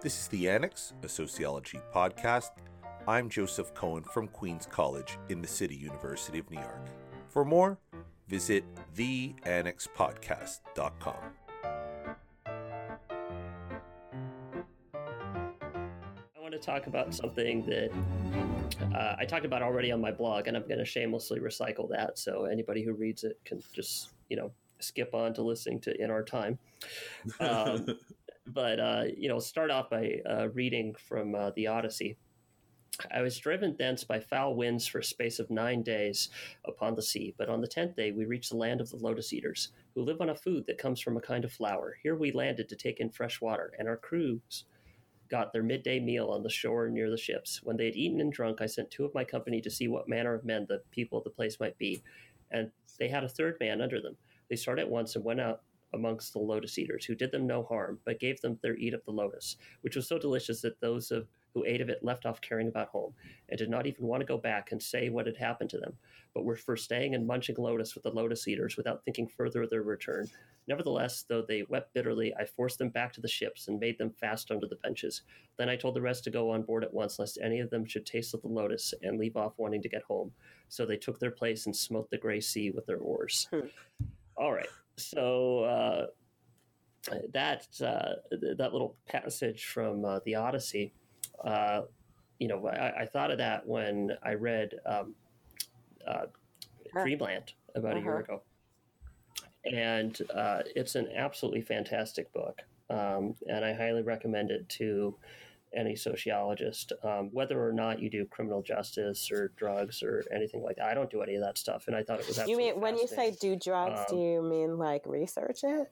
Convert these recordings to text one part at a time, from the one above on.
This is the Annex, a sociology podcast. I'm Joseph Cohen from Queens College in the City University of New York. For more, visit theannexpodcast.com. I want to talk about something that uh, I talked about already on my blog, and I'm going to shamelessly recycle that. So anybody who reads it can just, you know, skip on to listening to In Our Time. Um, but, uh, you know, start off by uh, reading from uh, the Odyssey. I was driven thence by foul winds for a space of nine days upon the sea. But on the tenth day we reached the land of the lotus eaters, who live on a food that comes from a kind of flower. Here we landed to take in fresh water, and our crews got their midday meal on the shore near the ships. When they had eaten and drunk, I sent two of my company to see what manner of men the people of the place might be. And they had a third man under them. They started at once and went out amongst the lotus eaters, who did them no harm, but gave them their eat of the lotus, which was so delicious that those of who ate of it left off caring about home, and did not even want to go back and say what had happened to them, but were for staying and munching lotus with the lotus eaters without thinking further of their return. Nevertheless, though they wept bitterly, I forced them back to the ships and made them fast under the benches. Then I told the rest to go on board at once, lest any of them should taste of the lotus and leave off wanting to get home. So they took their place and smote the gray sea with their oars. Hmm. All right. So uh, that uh, that little passage from uh, the Odyssey, uh, you know, I, I, thought of that when I read um, uh, Dreamland about uh-huh. a year uh-huh. ago, and uh, it's an absolutely fantastic book, um, and I highly recommend it to any sociologist, um, whether or not you do criminal justice or drugs or anything like that. I don't do any of that stuff, and I thought it was. You mean when you say do drugs? Um, do you mean like research it?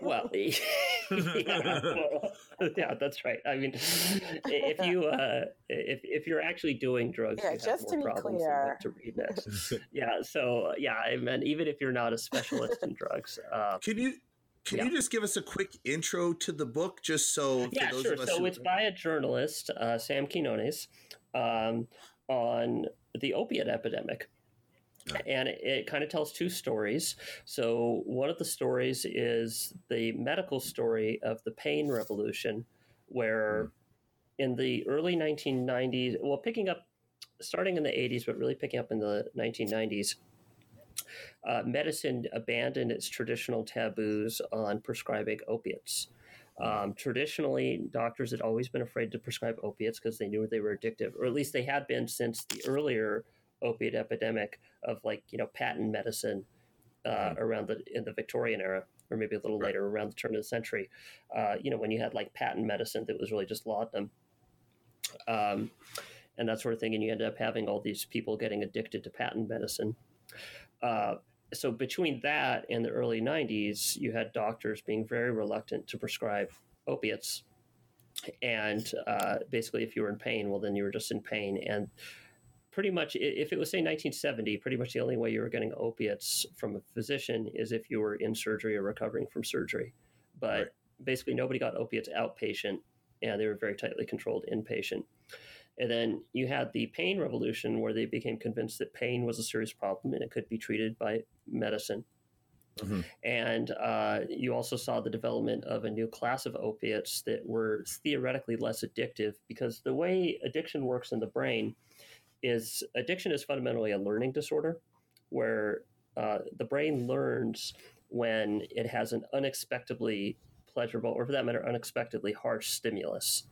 well, yeah, well, yeah, that's right. I mean, if you uh, if if you're actually doing drugs, yeah, just to be clear, to read it. yeah, so yeah, I mean, even if you're not a specialist in drugs, uh, can you can yeah. you just give us a quick intro to the book, just so yeah, sure. so it's by a journalist, uh, Sam Quinones, um, on the opiate epidemic. And it, it kind of tells two stories. So, one of the stories is the medical story of the pain revolution, where mm. in the early 1990s, well, picking up, starting in the 80s, but really picking up in the 1990s, uh, medicine abandoned its traditional taboos on prescribing opiates. Um, traditionally, doctors had always been afraid to prescribe opiates because they knew they were addictive, or at least they had been since the earlier opiate epidemic of like you know patent medicine uh, mm-hmm. around the in the Victorian era, or maybe a little right. later around the turn of the century. Uh, you know when you had like patent medicine that was really just laudanum. Um, and that sort of thing, and you ended up having all these people getting addicted to patent medicine. Uh, so between that and the early 90s, you had doctors being very reluctant to prescribe opiates. And uh, basically, if you were in pain, well, then you were just in pain. And pretty much, if it was, say, 1970, pretty much the only way you were getting opiates from a physician is if you were in surgery or recovering from surgery. But right. basically, nobody got opiates outpatient, and they were very tightly controlled inpatient. And then you had the pain revolution where they became convinced that pain was a serious problem and it could be treated by medicine. Mm-hmm. And uh, you also saw the development of a new class of opiates that were theoretically less addictive because the way addiction works in the brain is addiction is fundamentally a learning disorder where uh, the brain learns when it has an unexpectedly pleasurable, or for that matter, unexpectedly harsh stimulus.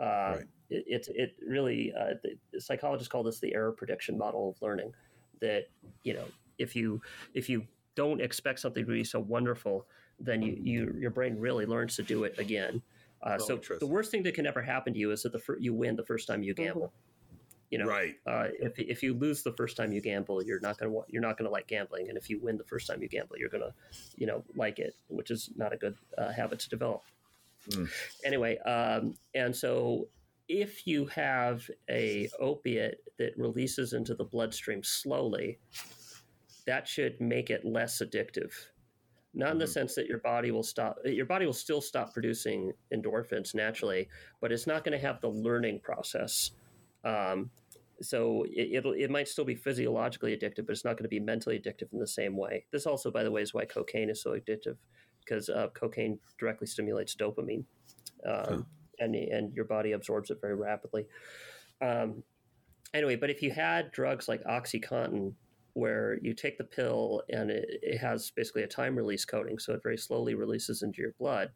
Uh, right it, it, really uh, the psychologists call this the error prediction model of learning that you know if you if you don't expect something to be so wonderful then you, you your brain really learns to do it again. Uh, oh, so the worst thing that can ever happen to you is that the fir- you win the first time you gamble. You know right. uh, if, if you lose the first time you gamble you're not going to you're not going to like gambling and if you win the first time you gamble you're going to you know like it which is not a good uh, habit to develop. Mm. anyway um, and so if you have a opiate that releases into the bloodstream slowly, that should make it less addictive. Not in the mm-hmm. sense that your body will stop, your body will still stop producing endorphins naturally, but it's not going to have the learning process. Um, so it, it might still be physiologically addictive, but it's not going to be mentally addictive in the same way. This also, by the way, is why cocaine is so addictive because uh, cocaine directly stimulates dopamine. um. And and your body absorbs it very rapidly. Um, anyway, but if you had drugs like OxyContin, where you take the pill and it, it, has basically a time release coating, so it very slowly releases into your blood.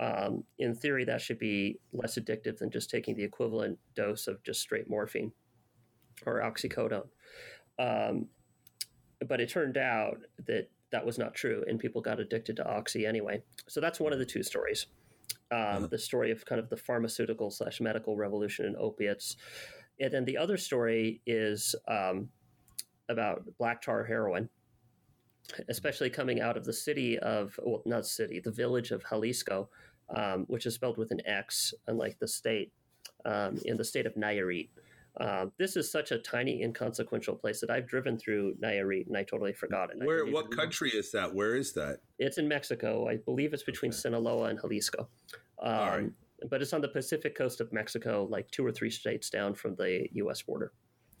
Um, in theory, that should be less addictive than just taking the equivalent dose of just straight morphine or oxycodone. Um, but it turned out that that was not true, and people got addicted to oxy anyway. So that's one of the two stories. Um, mm-hmm. The story of kind of the pharmaceutical slash medical revolution in opiates, and then the other story is um, about black tar heroin, especially coming out of the city of, well, not city, the village of Xalisco, um, which is spelled with an X, unlike the state, um, in the state of Nayarit. Um, this is such a tiny, inconsequential place that I've driven through Nayarit and I totally forgot it. Where? What country is that? Where is that? It's in Mexico. I believe it's between okay. Sinaloa and Jalisco. Um, but it's on the Pacific coast of Mexico, like two or three states down from the U.S. border.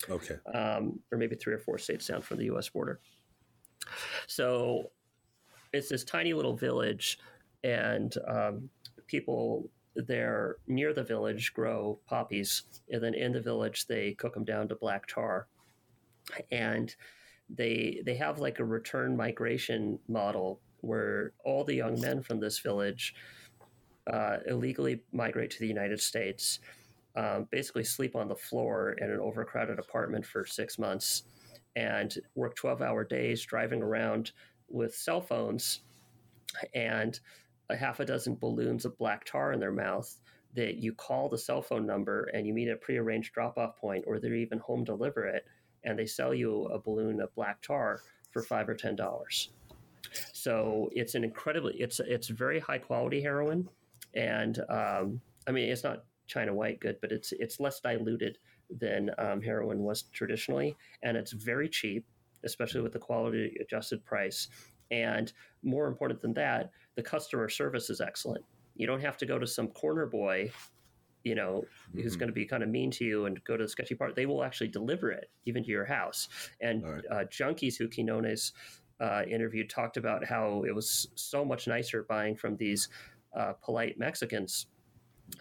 Okay. Um, or maybe three or four states down from the U.S. border. So it's this tiny little village, and um, people there near the village grow poppies, and then in the village they cook them down to black tar, and they they have like a return migration model where all the young men from this village uh, illegally migrate to the United States um, basically sleep on the floor in an overcrowded apartment for six months and work 12 hour days driving around with cell phones. And a half a dozen balloons of black tar in their mouth that you call the cell phone number and you meet a prearranged drop off point or they're even home deliver it and they sell you a balloon of black tar for five or ten dollars so it's an incredibly it's it's very high quality heroin and um, i mean it's not China white good, but it's it's less diluted than um, heroin was traditionally, and it's very cheap, especially with the quality adjusted price. And more important than that, the customer service is excellent. You don't have to go to some corner boy, you know, mm-hmm. who's going to be kind of mean to you and go to the sketchy part. They will actually deliver it even to your house. And right. uh, junkies who Quinones uh, interviewed talked about how it was so much nicer buying from these uh, polite Mexicans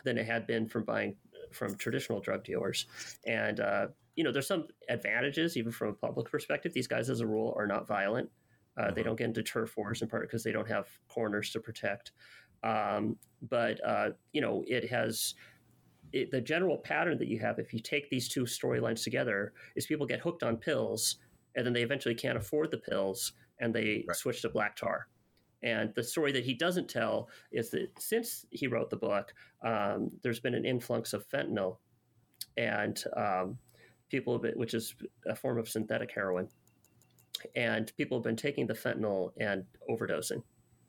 than it had been from buying from traditional drug dealers. And uh, you know, there's some advantages even from a public perspective. These guys, as a rule, are not violent. Uh, uh-huh. They don't get into turf wars in part because they don't have corners to protect. Um, but uh, you know, it has. It, the general pattern that you have if you take these two storylines together is people get hooked on pills and then they eventually can't afford the pills and they right. switch to black tar and the story that he doesn't tell is that since he wrote the book, um, there's been an influx of fentanyl, and um, people been, which is a form of synthetic heroin, and people have been taking the fentanyl and overdosing.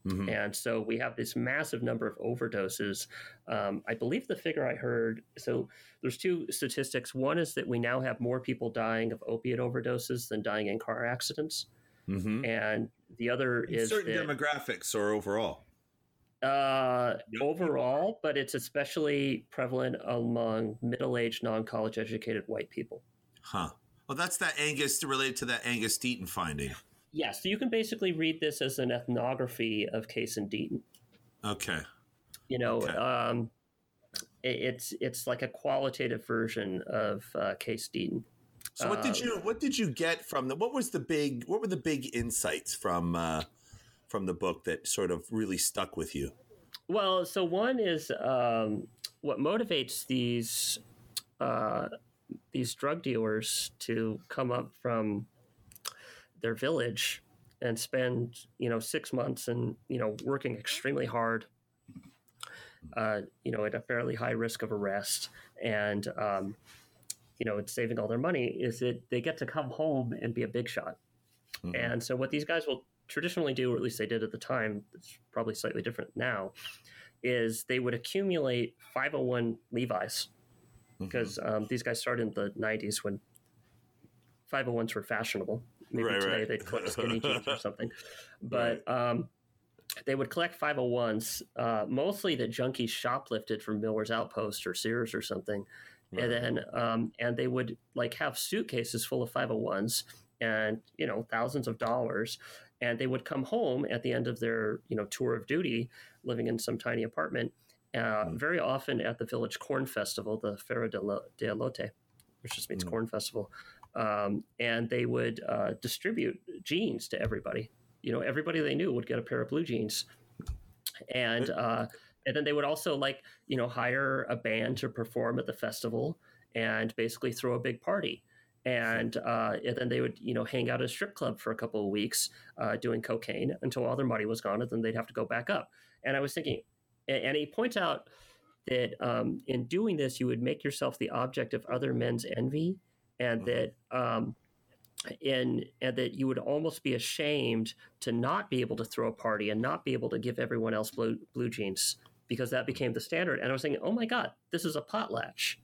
Mm-hmm. And so we have this massive number of overdoses. Um, I believe the figure I heard. So there's two statistics. One is that we now have more people dying of opiate overdoses than dying in car accidents. Mm-hmm. And the other in is certain that, demographics or overall. Uh, overall, but it's especially prevalent among middle-aged, non-college educated white people. Huh. Well, that's that Angus related to that Angus Deaton finding. Yeah, so you can basically read this as an ethnography of Case and Deaton. Okay. You know, okay. um, it's it's like a qualitative version of uh, Case Deaton. So what did um, you what did you get from the what was the big what were the big insights from uh, from the book that sort of really stuck with you? Well, so one is um, what motivates these uh, these drug dealers to come up from their village and spend you know six months and you know working extremely hard uh, you know at a fairly high risk of arrest and um, you know, it's saving all their money is that they get to come home and be a big shot. Mm-hmm. And so what these guys will traditionally do, or at least they did at the time, it's probably slightly different now, is they would accumulate 501 Levi's because mm-hmm. um, these guys started in the 90s when 501s were fashionable. Maybe right, today right. they'd collect skinny jeans or something. But right. um, they would collect 501s, uh, mostly that junkies shoplifted from Miller's Outpost or Sears or something. And then, um, and they would like have suitcases full of 501s and, you know, thousands of dollars. And they would come home at the end of their, you know, tour of duty, living in some tiny apartment, uh, mm. very often at the village corn festival, the Feria de, Lo- de Elote, which just means mm. corn festival. Um, and they would uh, distribute jeans to everybody. You know, everybody they knew would get a pair of blue jeans, and uh, and then they would also like you know hire a band to perform at the festival and basically throw a big party. And, uh, and then they would, you know, hang out at a strip club for a couple of weeks uh, doing cocaine until all their money was gone, and then they'd have to go back up. And I was thinking, and he points out that um, in doing this, you would make yourself the object of other men's envy, and mm-hmm. that um, and and that you would almost be ashamed to not be able to throw a party and not be able to give everyone else blue blue jeans because that became the standard. And I was thinking, oh my god, this is a potlatch,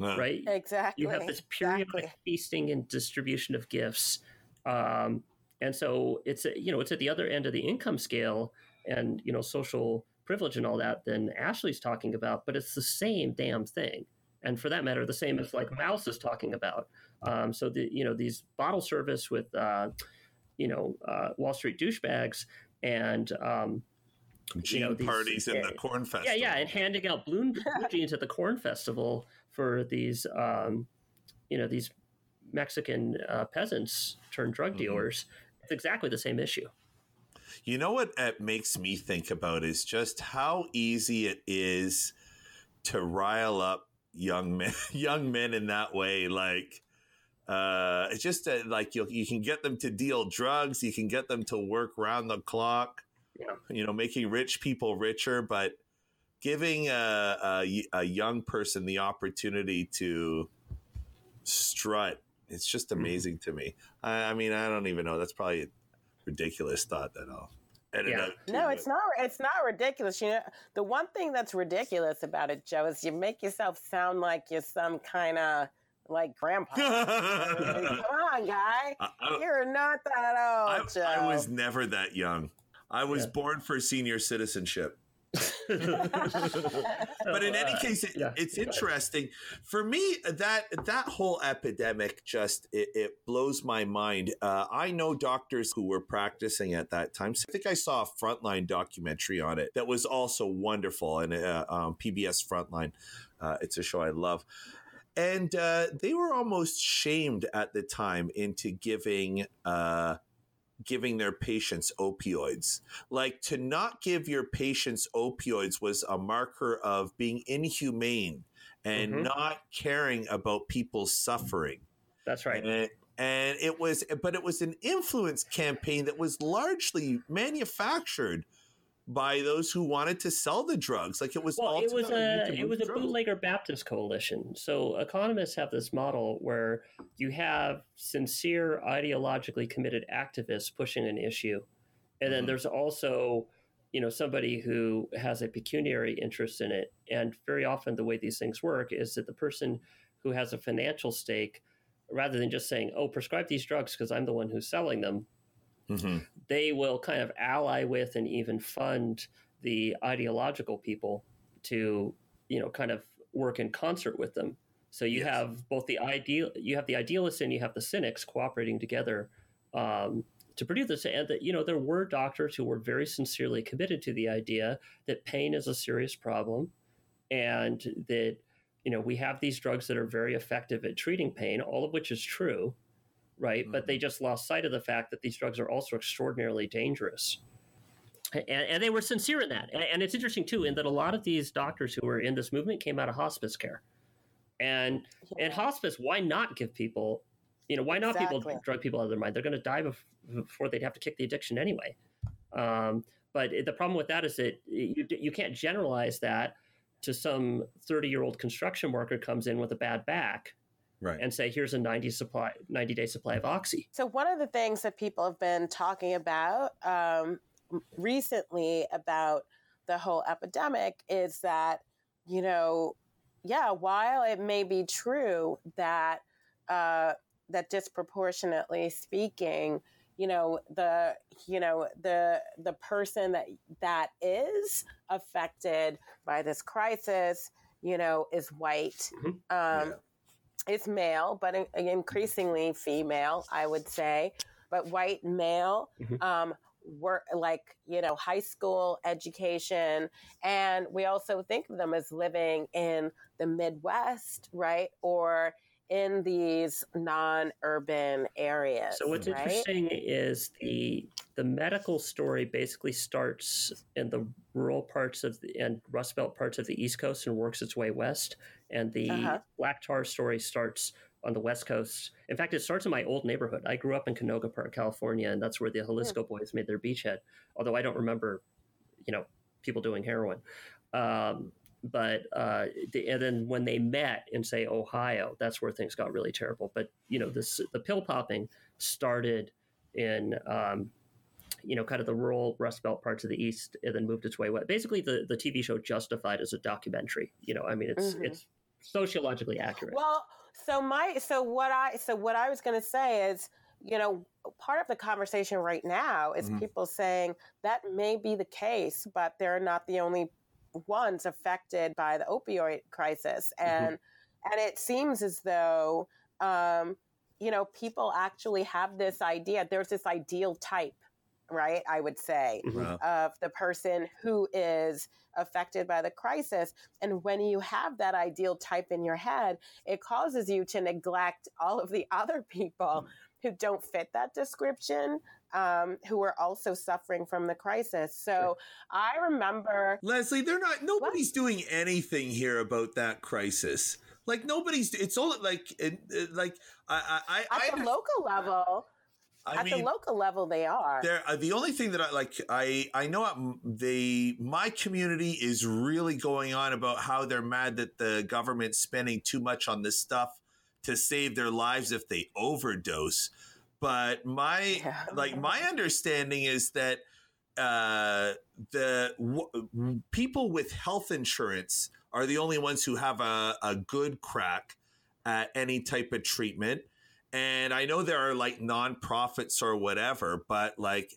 right? Exactly. You have this periodic exactly. feasting and distribution of gifts, um, and so it's you know it's at the other end of the income scale and you know social privilege and all that than Ashley's talking about, but it's the same damn thing. And for that matter, the same as like Mauss is talking about. Um, so the you know these bottle service with uh, you know uh, Wall Street douchebags and um, Gene you know, these, parties in the corn festival. Yeah, yeah, and handing out blue, blue jeans at the corn festival for these um, you know these Mexican uh, peasants turned drug mm-hmm. dealers. It's exactly the same issue. You know what it makes me think about is just how easy it is to rile up young men, young men in that way. Like, uh, it's just a, like you you can get them to deal drugs, you can get them to work round the clock. Yeah. You know, making rich people richer, but giving a, a, a young person the opportunity to strut it's just mm-hmm. amazing to me. I, I, mean, I don't even know. That's probably ridiculous thought that I'll edit yeah. out. No, it's not. It's not ridiculous. You know, the one thing that's ridiculous about it, Joe, is you make yourself sound like you're some kind of like grandpa. Come on, guy. I, I, You're not that old. I, Joe. I was never that young. I was yeah. born for senior citizenship. but in any case, it, yeah, it's interesting for me that that whole epidemic just it, it blows my mind. Uh, I know doctors who were practicing at that time. So I think I saw a Frontline documentary on it that was also wonderful, and uh, um, PBS Frontline. Uh, it's a show I love. And uh, they were almost shamed at the time into giving uh, giving their patients opioids. Like to not give your patients opioids was a marker of being inhumane and mm-hmm. not caring about people's suffering. That's right. And, and it was, but it was an influence campaign that was largely manufactured by those who wanted to sell the drugs. Like it was well, it was a it was a bootlegger Baptist coalition. So economists have this model where you have sincere ideologically committed activists pushing an issue, and then mm-hmm. there's also you know somebody who has a pecuniary interest in it. And very often the way these things work is that the person who has a financial stake, rather than just saying, "Oh, prescribe these drugs because I'm the one who's selling them," mm-hmm. they will kind of ally with and even fund the ideological people to, you know, kind of work in concert with them. So you yes. have both the ideal, you have the idealists and you have the cynics cooperating together um, to produce this. And that you know there were doctors who were very sincerely committed to the idea that pain is a serious problem, and that you know we have these drugs that are very effective at treating pain, all of which is true right? Mm-hmm. But they mm-hmm. just lost sight of the fact that these drugs are also extraordinarily dangerous. And, and they were sincere in that. And, and, it's interesting, too, in that a lot of these doctors who were in this movement came out of hospice care. And yeah. and hospice, why not give people, you know, why not exactly. people drug people out of their mind? They're going to die before they'd have to kick the addiction anyway. Um, but the problem with that is that you, you can't generalize that to some 30 year old construction worker comes in with a bad back right. and say, here's a 90 supply, 90 day supply of oxy. So one of the things that people have been talking about um, recently about the whole epidemic is that, you know, yeah, while it may be true that uh, that disproportionately speaking, you know the you know the the person that that is affected by this crisis you know is white mm-hmm. um, yeah it's male, but increasingly female, I would say, but white male. Mm-hmm. Um, work like you know high school education and we also think of them as living in the midwest right or in these non-urban areas. So what's right? interesting is the the medical story basically starts in the rural parts of the and Rust Belt parts of the East Coast and works its way west, and the uh-huh. black tar story starts on the West Coast. In fact, it starts in my old neighborhood. I grew up in Canoga Park, California, and that's where the Xalisco mm. boys made their beachhead. Although I don't remember, you know, people doing heroin. Um, but uh, the, and then when they met in say Ohio, that's where things got really terrible. But you know, this the pill popping started in um, you know kind of the rural Rust Belt parts of the East, and then moved its way west. Basically, the the TV show Justified as a documentary. You know, I mean, it's mm-hmm. it's sociologically accurate. Well, so my so what I so what I was going to say is you know, part of the conversation right now is mm-hmm. people saying that may be the case, but they're not the only ones affected by the opioid crisis, mm-hmm. and mm-hmm. and it seems as though um, you know people actually have this idea. There's this ideal type, right? I would say mm-hmm. of the person who is affected by the crisis, and when you have that ideal type in your head, it causes you to neglect all of the other people. Who don't fit that description, um, who are also suffering from the crisis. So sure. I remember Leslie, they're not. Nobody's what? doing anything here about that crisis. Like nobody's. It's all like, like I, I, at I, the local level. I at mean, the local level, they are. They're, uh, the only thing that I like, I I know the my community is really going on about how they're mad that the government's spending too much on this stuff to save their lives if they overdose but my yeah. like my understanding is that uh, the w- people with health insurance are the only ones who have a, a good crack at any type of treatment. And I know there are like nonprofits or whatever, but like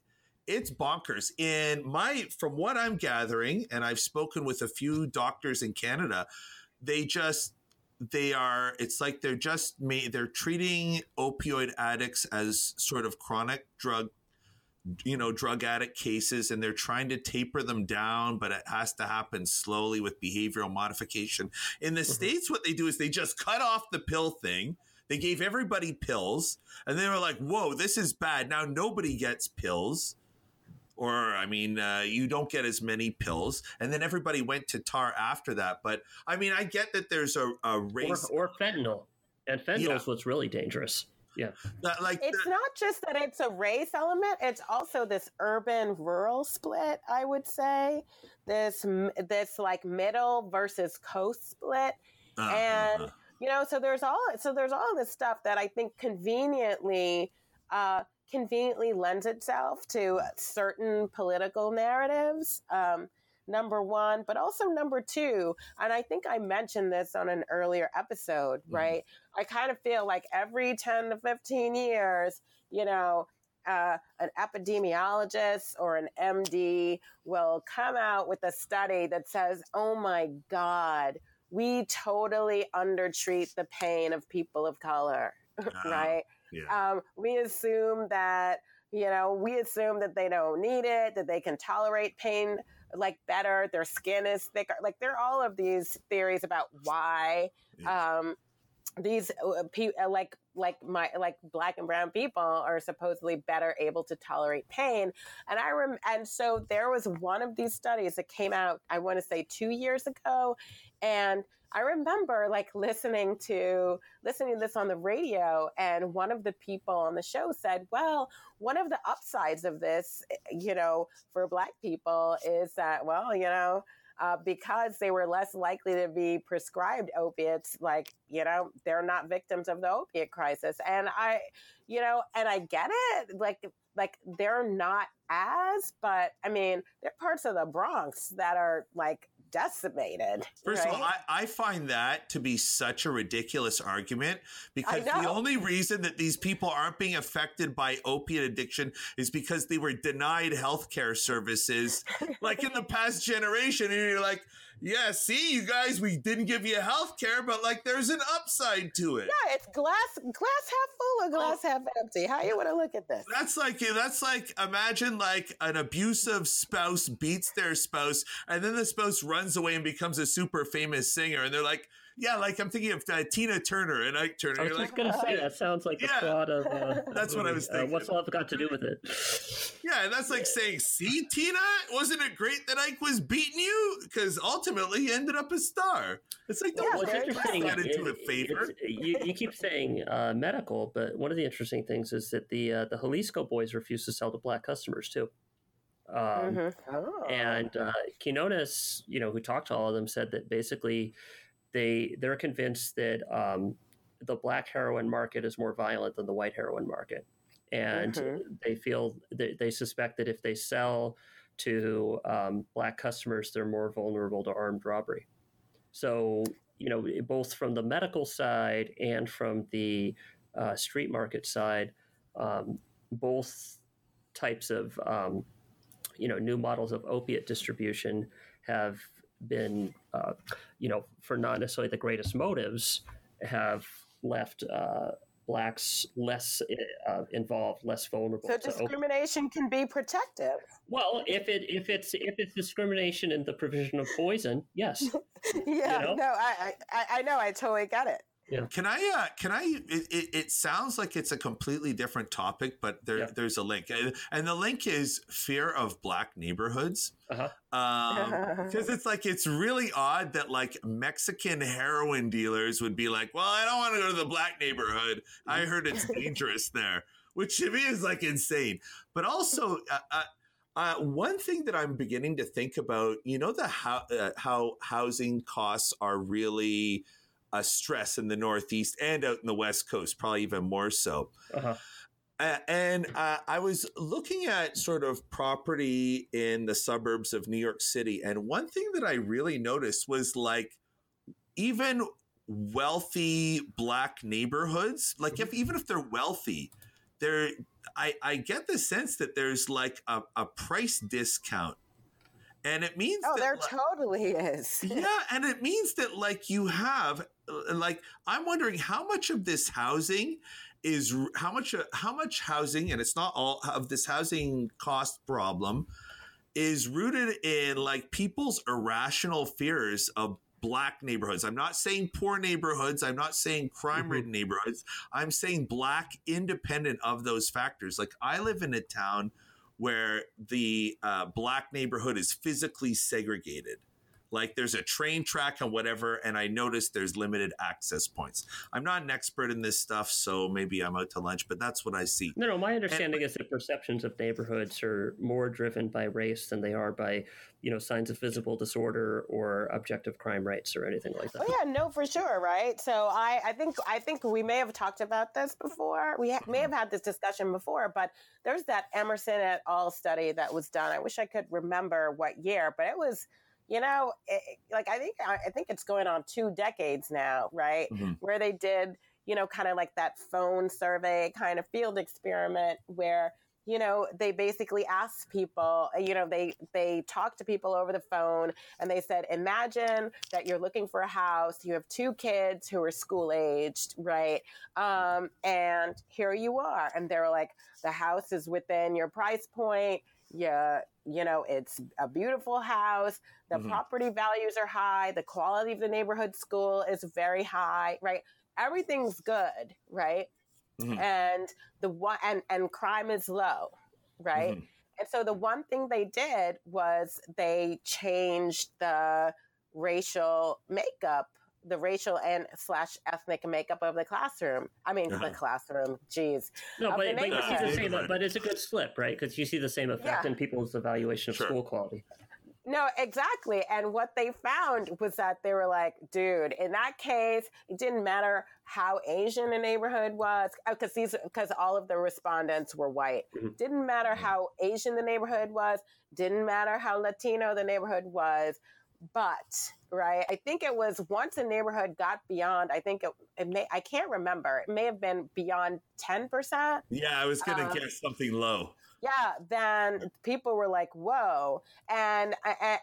it's bonkers. In my, from what I'm gathering, and I've spoken with a few doctors in Canada, they just they are it's like they're just made they're treating opioid addicts as sort of chronic drug you know drug addict cases and they're trying to taper them down but it has to happen slowly with behavioral modification. In the mm-hmm. states what they do is they just cut off the pill thing. They gave everybody pills and they were like whoa this is bad. Now nobody gets pills or I mean, uh, you don't get as many pills. And then everybody went to tar after that. But I mean, I get that there's a, a race or, or fentanyl, and fentanyl yeah. is what's really dangerous. Yeah, that, like it's not just that it's a race element; it's also this urban-rural split. I would say this this like middle versus coast split, uh-huh. and you know, so there's all so there's all this stuff that I think conveniently. Uh, conveniently lends itself to certain political narratives. Um, number one, but also number two. And I think I mentioned this on an earlier episode, mm-hmm. right? I kind of feel like every 10 to 15 years, you know, uh, an epidemiologist or an MD will come out with a study that says, oh my God, we totally undertreat the pain of people of color, right? Yeah. Um, we assume that, you know, we assume that they don't need it, that they can tolerate pain like better, their skin is thicker. Like there are all of these theories about why yeah. um, these uh, uh, like like my like black and brown people are supposedly better able to tolerate pain and i rem- and so there was one of these studies that came out i want to say 2 years ago and I remember like listening to listening to this on the radio, and one of the people on the show said, "Well, one of the upsides of this, eh, you know, for Black people is that, well, you know." Uh, because they were less likely to be prescribed opiates, like, you know, they're not victims of the opiate crisis. And I, you know, and I get it. Like, like they're not as, but I mean, there are parts of the Bronx that are like decimated. First right? of all, I, I, find that to be such a ridiculous argument because the only reason that these people aren't being affected by opiate addiction is because they were denied healthcare services like in the past generation. And you're like, yeah, see, you guys, we didn't give you health care, but like there's an upside to it. Yeah, it's glass glass half full or glass oh. half empty. How you want to look at this? That's like that's like imagine like an abusive spouse beats their spouse, and then the spouse runs away and becomes a super famous singer, and they're like, yeah, like I'm thinking of uh, Tina Turner and Ike Turner. I was You're just like, gonna say that sounds like the yeah. plot of. Uh, that's what I was uh, thinking. Uh, what's love got to do with it? Yeah, that's like saying, "See, Tina, wasn't it great that Ike was beating you? Because ultimately, he ended up a star." It's like, don't yeah, interesting. Get into a favor. You, you, keep saying uh, medical, but one of the interesting things is that the uh, the Xalisco boys refuse to sell to black customers too. Um, mm-hmm. oh. And uh, Quinones, you know, who talked to all of them, said that basically they they're convinced that um, the black heroin market is more violent than the white heroin market, and mm-hmm. they feel they, they suspect that if they sell to um, black customers, they're more vulnerable to armed robbery. So you know, both from the medical side and from the uh, street market side, um, both types of um, you know new models of opiate distribution have been, uh, you know, for not necessarily the greatest motives, have left uh, blacks less uh, involved, less vulnerable. So discrimination can be protective. Well, if it if it's if it's discrimination in the provision of poison, yes. yeah, you know? no, I, I I know, I totally get it. Yeah. Can I? Uh, can I? It, it, it, sounds like it's a completely different topic, but there, yeah. there's a link, and the link is fear of black neighborhoods. Because uh-huh. um, it's like it's really odd that like Mexican heroin dealers would be like, "Well, I don't want to go to the black neighborhood. I heard it's dangerous there," which to me is like insane. But also, uh, uh, uh, one thing that I'm beginning to think about, you know, the how uh, how housing costs are really uh, stress in the Northeast and out in the West Coast, probably even more so. Uh-huh. Uh, and uh, I was looking at sort of property in the suburbs of New York City. And one thing that I really noticed was like, even wealthy black neighborhoods, like if even if they're wealthy, there I, I get the sense that there's like a, a price discount and it means oh that, there like, totally is yeah and it means that like you have like i'm wondering how much of this housing is how much uh, how much housing and it's not all of this housing cost problem is rooted in like people's irrational fears of black neighborhoods. I'm not saying poor neighborhoods. I'm not saying crime ridden mm-hmm. neighborhoods. I'm saying black independent of those factors. Like I live in a town where the uh, black neighborhood is physically segregated. Like there's a train track and whatever, and I noticed there's limited access points. I'm not an expert in this stuff, so maybe I'm out to lunch, but that's what I see. No, no, my understanding and, is that perceptions of neighborhoods are more driven by race than they are by you know signs of visible disorder or objective crime rates or anything like that. Oh yeah, no, for sure, right? So I, I think I think we may have talked about this before. We ha- may have had this discussion before, but there's that Emerson et al. study that was done. I wish I could remember what year, but it was. You know, it, like I think I think it's going on two decades now, right? Mm-hmm. Where they did, you know, kind of like that phone survey kind of field experiment where you know they basically asked people uh, you know they they talked to people over the phone and they said imagine that you're looking for a house you have two kids who are school aged right um, and here you are and they were like the house is within your price point yeah you know it's a beautiful house the mm-hmm. property values are high the quality of the neighborhood school is very high right everything's good right mm-hmm. and the one and and crime is low, right? Mm-hmm. And so the one thing they did was they changed the racial makeup the racial and slash ethnic makeup of the classroom. I mean, uh-huh. the classroom. Geez. No, but, but you see the same. But it's a good flip, right? Because you see the same effect yeah. in people's evaluation of sure. school quality. No, exactly. And what they found was that they were like, dude, in that case, it didn't matter how Asian the neighborhood was, because oh, these, because all of the respondents were white. Mm-hmm. Didn't matter mm-hmm. how Asian the neighborhood was. Didn't matter how Latino the neighborhood was. But right, I think it was once a neighborhood got beyond. I think it, it may. I can't remember. It may have been beyond ten percent. Yeah, I was to um, guess something low yeah, then people were like, "Whoa!" And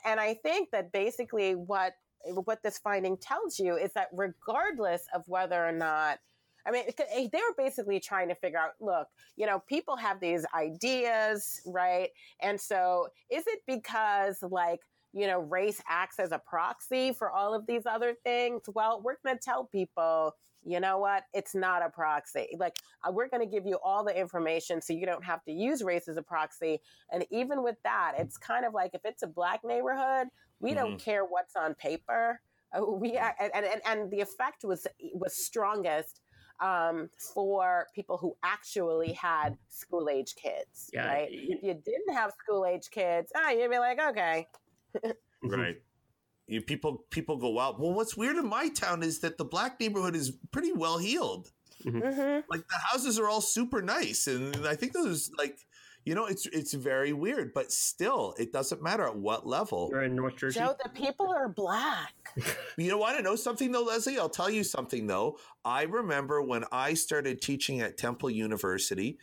and I think that basically what what this finding tells you is that regardless of whether or not I mean, eh, they were basically trying to figure out look, you know, people have these ideas, right? And so is it because, like, you know, race acts as a proxy for all of these other things? Well, we're going to tell people, you know what? It's not a proxy. Like, uh, we're going to give you all the information so you don't have to use race as a proxy. And even with that, it's kind of like if it's a black neighborhood, we mm-hmm. don't care what's on paper. Uh, we and, and and the effect was was strongest um, for people who actually had school age kids. Yeah. Right. If you didn't have school age kids, ah, you'd be like, okay. Right. You, people people go out. Well, what's weird in my town is that the black neighborhood is pretty well heeled. Mm-hmm. mm-hmm. Like the houses are all super nice, and I think those like you know, it's it's very weird, but still, it doesn't matter at what level. You're in North Jersey. Joe, the people are black. you know, want to know something though, Leslie? I'll tell you something though. I remember when I started teaching at Temple University,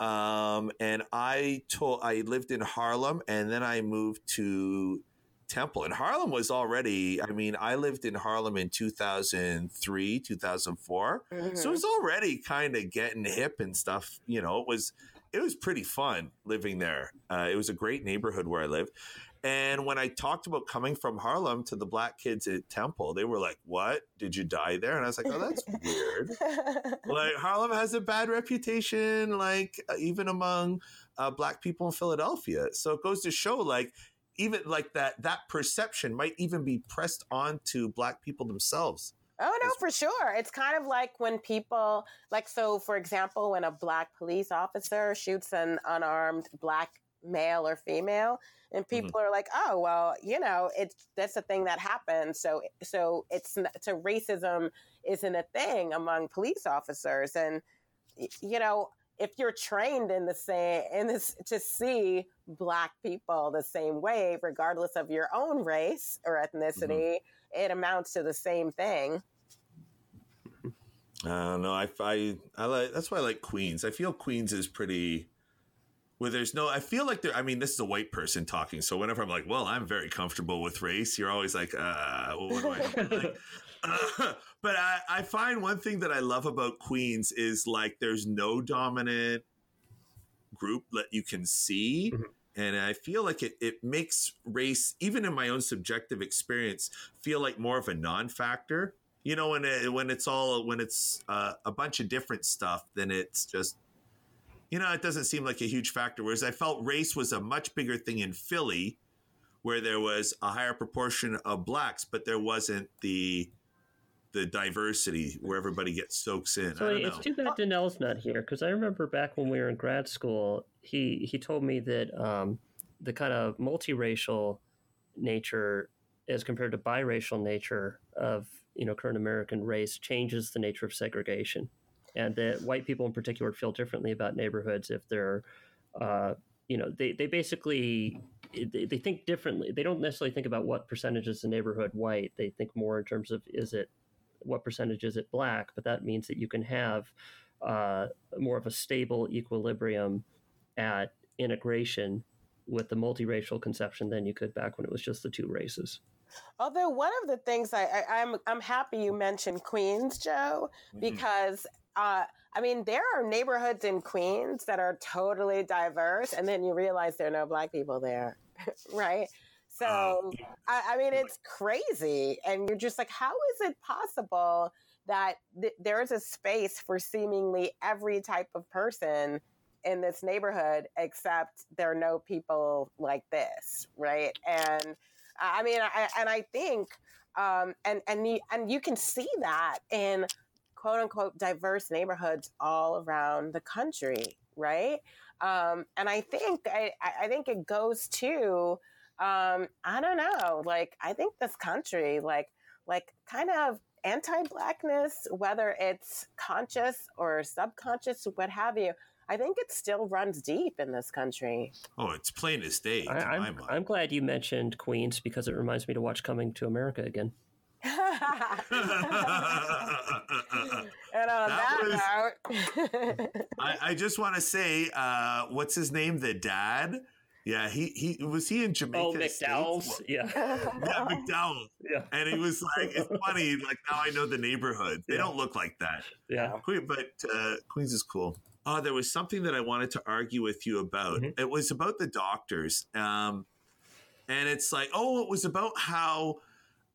um, and I told I lived in Harlem, and then I moved to Temple. And Harlem was already, I mean, I lived in Harlem in 2003, 2004. Mm-hmm. So it was already kind of getting hip and stuff. You know, it was it was pretty fun living there. Uh, it was a great neighborhood where I lived. And when I talked about coming from Harlem to the black kids at Temple, they were like, What? Did you die there? And I was like, Oh, that's weird. like, Harlem has a bad reputation, like, uh, even among uh, black people in Philadelphia. So it goes to show, like, even like that, that perception might even be pressed onto black people themselves. Oh no, for sure. It's kind of like when people like so for example, when a black police officer shoots an unarmed black male or female and mm-hmm. people mm-hmm. are like, "Oh, well, you know, it's that's a thing that happens." So so it's so racism isn't a thing among police officers and you know, if you're trained in the same in this to see black people the same way regardless of your own race or ethnicity, mm-hmm it amounts to the same thing. I don't know. I, I, I like, that's why I like Queens. I feel Queens is pretty, where there's no, I feel like there, I mean, this is a white person talking. So whenever I'm like, well, I'm very comfortable with race, you're always like, uh, what do I like? uh, but I, I find one thing that I love about Queens is like, there's no dominant group that you can see. Mm-hmm and I feel like it it makes race, even in my own subjective experience, feel like more of a non-factor. You know, when it, when it's all when it's uh, a bunch of different stuff, then it's just you know it doesn't seem like a huge factor. Whereas I felt race was a much bigger thing in Philly, where there was a higher proportion of blacks, but there wasn't the the diversity where everybody gets soaks in. So it's know. too bad Danelle's not here because I remember back when we were in grad school, he he told me that um, the kind of multiracial nature as compared to biracial nature of you know current American race changes the nature of segregation, and that white people in particular feel differently about neighborhoods if they're uh, you know they, they basically they, they think differently they don't necessarily think about what percentage is the neighborhood white they think more in terms of is it what percentage is it black, but that means that you can have uh, more of a stable equilibrium at integration with the multiracial conception than you could back when it was just the two races. Although one of the things I, I am I'm, I'm happy you mentioned Queens, Joe, mm-hmm. Uh, I mean there are neighborhoods in Queens that are totally diverse, and then you realize there are no black people there, right? So, um, I, I, mean, it's crazy. And you're just like, how is it possible that th- there is a space for seemingly every type of person in this neighborhood, except there are no people like this, right? And I mean, I, and I think, um, and and you, and you can see that in quote unquote diverse neighborhoods all around the country, right? Um, and I think I, I think it goes to um, I don't know. Like, I think this country, like, like kind of anti-blackness, whether it's conscious or subconscious, what have you. I think it still runs deep in this country. Oh, it's plain as day. I, am I'm glad you mentioned Queens because it reminds me to watch Coming to America again. And on that, that note, I, I, just want to say, uh, what's his name? The dad. Yeah, he he was he in Jamaica. Oh, McDowell's. Yeah, yeah, McDowell's. Yeah, and he was like, it's funny. Like now I know the neighborhood. They yeah. don't look like that. Yeah, but uh, Queens is cool. Oh, there was something that I wanted to argue with you about. Mm-hmm. It was about the doctors. Um, and it's like, oh, it was about how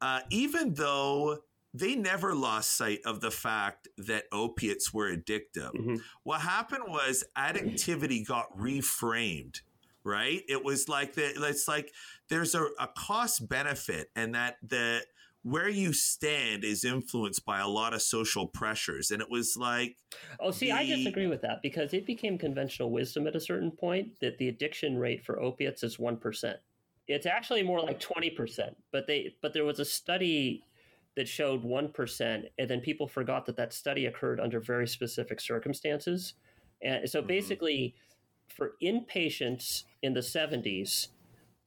uh, even though they never lost sight of the fact that opiates were addictive, mm-hmm. what happened was addictivity got reframed. Right? It was like that. It's like there's a, a cost benefit, and that the where you stand is influenced by a lot of social pressures. And it was like. Oh, see, the... I disagree with that because it became conventional wisdom at a certain point that the addiction rate for opiates is 1%. It's actually more like 20%, but they but there was a study that showed 1% and then people forgot that that study occurred under very specific circumstances. And so mm-hmm. basically for inpatients in the 70s,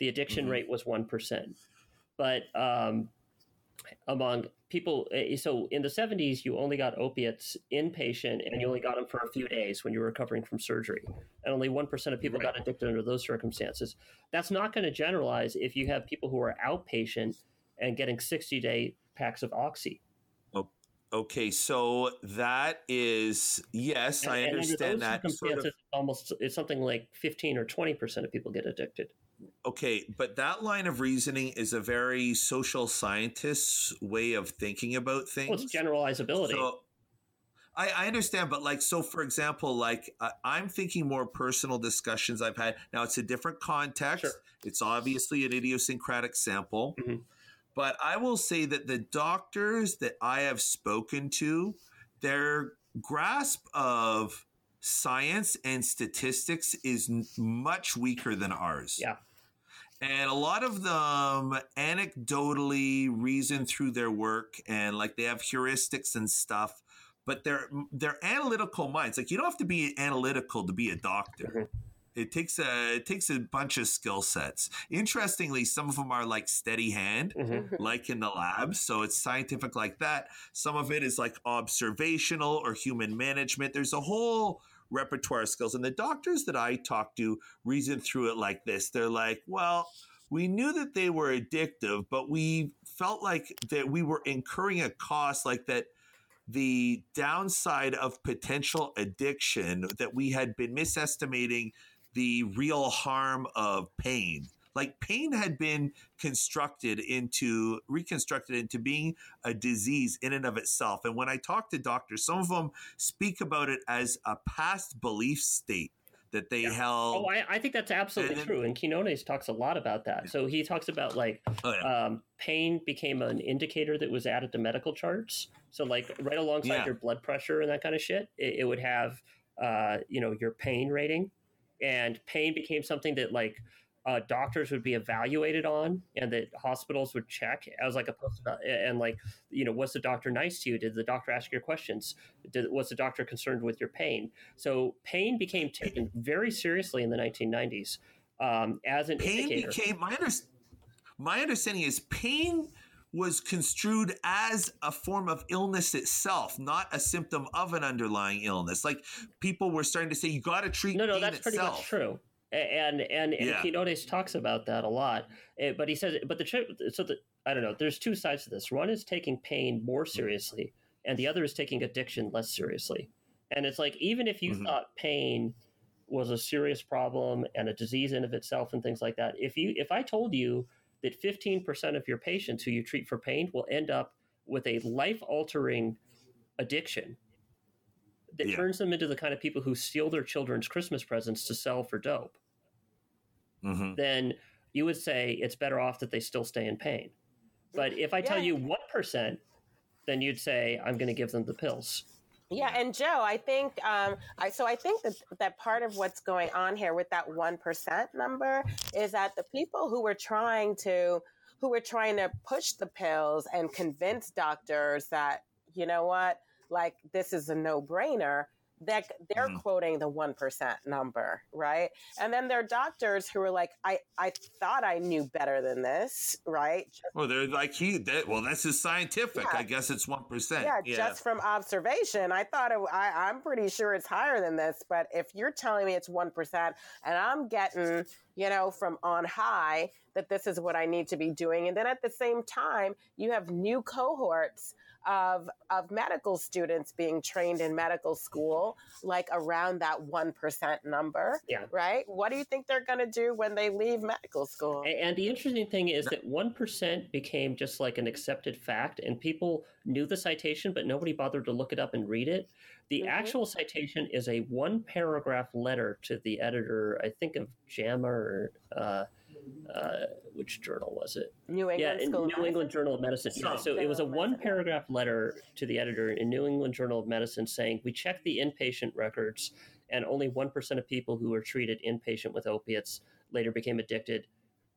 the addiction mm-hmm. rate was 1%. But um, among people eh, so in the 70s you only got opiates inpatient and you only got them for a few days when you were recovering from surgery and only 1% of people right. got addicted under those circumstances that's not going to generalize if you have people who are outpatient and getting 60 day packs of oxy Okay, so that is yes, and, I understand that. Sort of, almost it's something like fifteen or twenty percent of people get addicted. Okay, but that line of reasoning is a very social scientist's way of thinking about things. Well, it's generalizability. So, I, I, understand, but like, so for example, like uh, I'm thinking more personal discussions I've had. Now it's a different context. Sure. It's obviously an idiosyncratic sample. Mm-hmm. But I will say that the doctors that I have spoken to, their grasp of science and statistics is much weaker than ours. Yeah. And a lot of them anecdotally reason through their work and like they have heuristics and stuff, but they're they're analytical minds. Like you don't have to be analytical to be a doctor. Mm-hmm. It takes a it takes a bunch of skill sets. Interestingly, some of them are like steady hand, mm-hmm. like in the lab. So it's scientific like that. Some of it is like observational or human management. There's a whole repertoire skills. And the doctors that I talk to reason through it like this. They're like, well, we knew that they were addictive, but we felt like that we were incurring a cost like that the downside of potential addiction that we had been misestimating the real harm of pain like pain had been constructed into reconstructed into being a disease in and of itself and when i talk to doctors some of them speak about it as a past belief state that they yeah. held. Oh, I, I, think that's absolutely and, true. And Quinones talks a lot about that. So he talks about like oh, yeah. um, pain became an indicator that was added to medical charts. So like right alongside yeah. your blood pressure and that kind of shit, it, it would have uh, you know your pain rating, and pain became something that like uh, doctors would be evaluated on and that hospitals would check as like a post and like you know was the doctor nice to you did the doctor ask your questions did, was the doctor concerned with your pain so pain became taken very seriously in the 1990s um, as an pain indicator. became my, under, my understanding is pain was construed as a form of illness itself, not a symptom of an underlying illness. Like people were starting to say, you got to treat. No, no, that's itself. pretty much true and and and yeah. Quinones talks about that a lot. Eh, but he says, but the so the I don't know. There's two sides to this. One is taking pain more seriously, and the other is taking addiction less seriously. And it's like even if you mm-hmm. thought pain was a serious problem and a disease in of itself and things like that, if you if I told you that 15% of your patients who you treat for pain will end up with a life altering addiction that yeah. turns them into the kind of people who steal their children's Christmas presents to sell for dope mm-hmm. then you would say it's better off that they still stay in pain. But if I yeah. tell you 1%, then you'd say, I'm going to give them the pills. Yeah, and Joe, I think um, I so I think that that part of what's going on here with that one percent number is that the people who were trying to who were trying to push the pills and convince doctors that you know what, like this is a no brainer, that they're mm. quoting the 1% number, right? And then there are doctors who are like, I, I thought I knew better than this, right? Well, they're like, he, that, well, this is scientific. Yeah. I guess it's 1%. Yeah, yeah, just from observation. I thought it, I, I'm pretty sure it's higher than this, but if you're telling me it's 1% and I'm getting, you know, from on high that this is what I need to be doing. And then at the same time, you have new cohorts of of medical students being trained in medical school, like around that one percent number. Yeah. Right. What do you think they're going to do when they leave medical school? And the interesting thing is that one percent became just like an accepted fact, and people knew the citation, but nobody bothered to look it up and read it. The mm-hmm. actual citation is a one paragraph letter to the editor, I think of JAMA or. Uh, uh, which journal was it? New England yeah, School New England Journal of Medicine. Yeah, so it was a one paragraph letter to the editor in New England Journal of Medicine saying we checked the inpatient records, and only one percent of people who were treated inpatient with opiates later became addicted,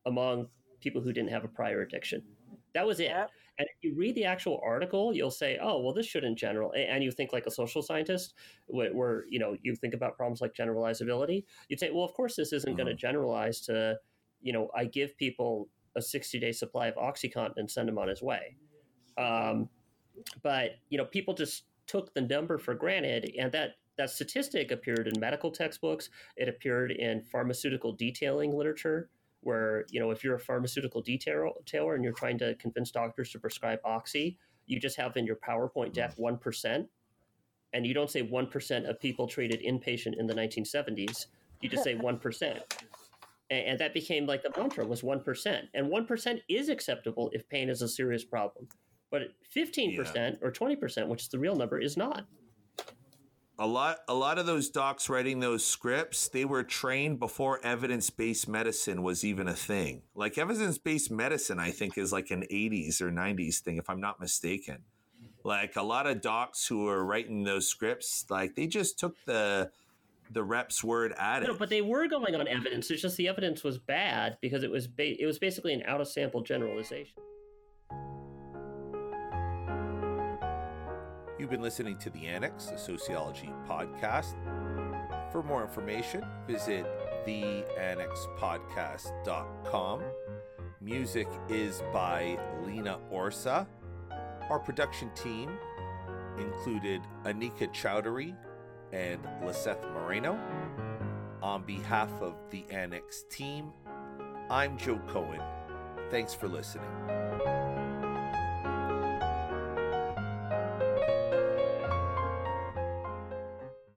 among people who didn't have a prior addiction. That was it. Yep. And if you read the actual article, you'll say, "Oh, well, this should in general," and you think like a social scientist, where, where you know you think about problems like generalizability. You'd say, "Well, of course, this isn't mm-hmm. going to generalize to you know, I give people a 60 day supply of OxyContin and send him on his way. Um, but, you know, people just took the number for granted and that, that statistic appeared in medical textbooks. It appeared in pharmaceutical detailing literature where, you know, if you're a pharmaceutical detailer and you're trying to convince doctors to prescribe Oxy, you just have in your PowerPoint deck 1%. And you don't say 1% of people treated inpatient in the 1970s. You just say 1% and that became like the mantra was 1% and 1% is acceptable if pain is a serious problem but 15% yeah. or 20% which is the real number is not. A lot a lot of those docs writing those scripts they were trained before evidence-based medicine was even a thing. Like evidence-based medicine i think is like an 80s or 90s thing if i'm not mistaken. Like a lot of docs who are writing those scripts like they just took the the reps were at it. No, but they were going on evidence. It's just the evidence was bad because it was ba- it was basically an out of sample generalization. You've been listening to the Annex, a sociology podcast. For more information, visit theannexpodcast.com. Music is by Lena Orsa. Our production team included Anika Chowdhury, and Liseth Moreno. On behalf of the Annex team, I'm Joe Cohen. Thanks for listening.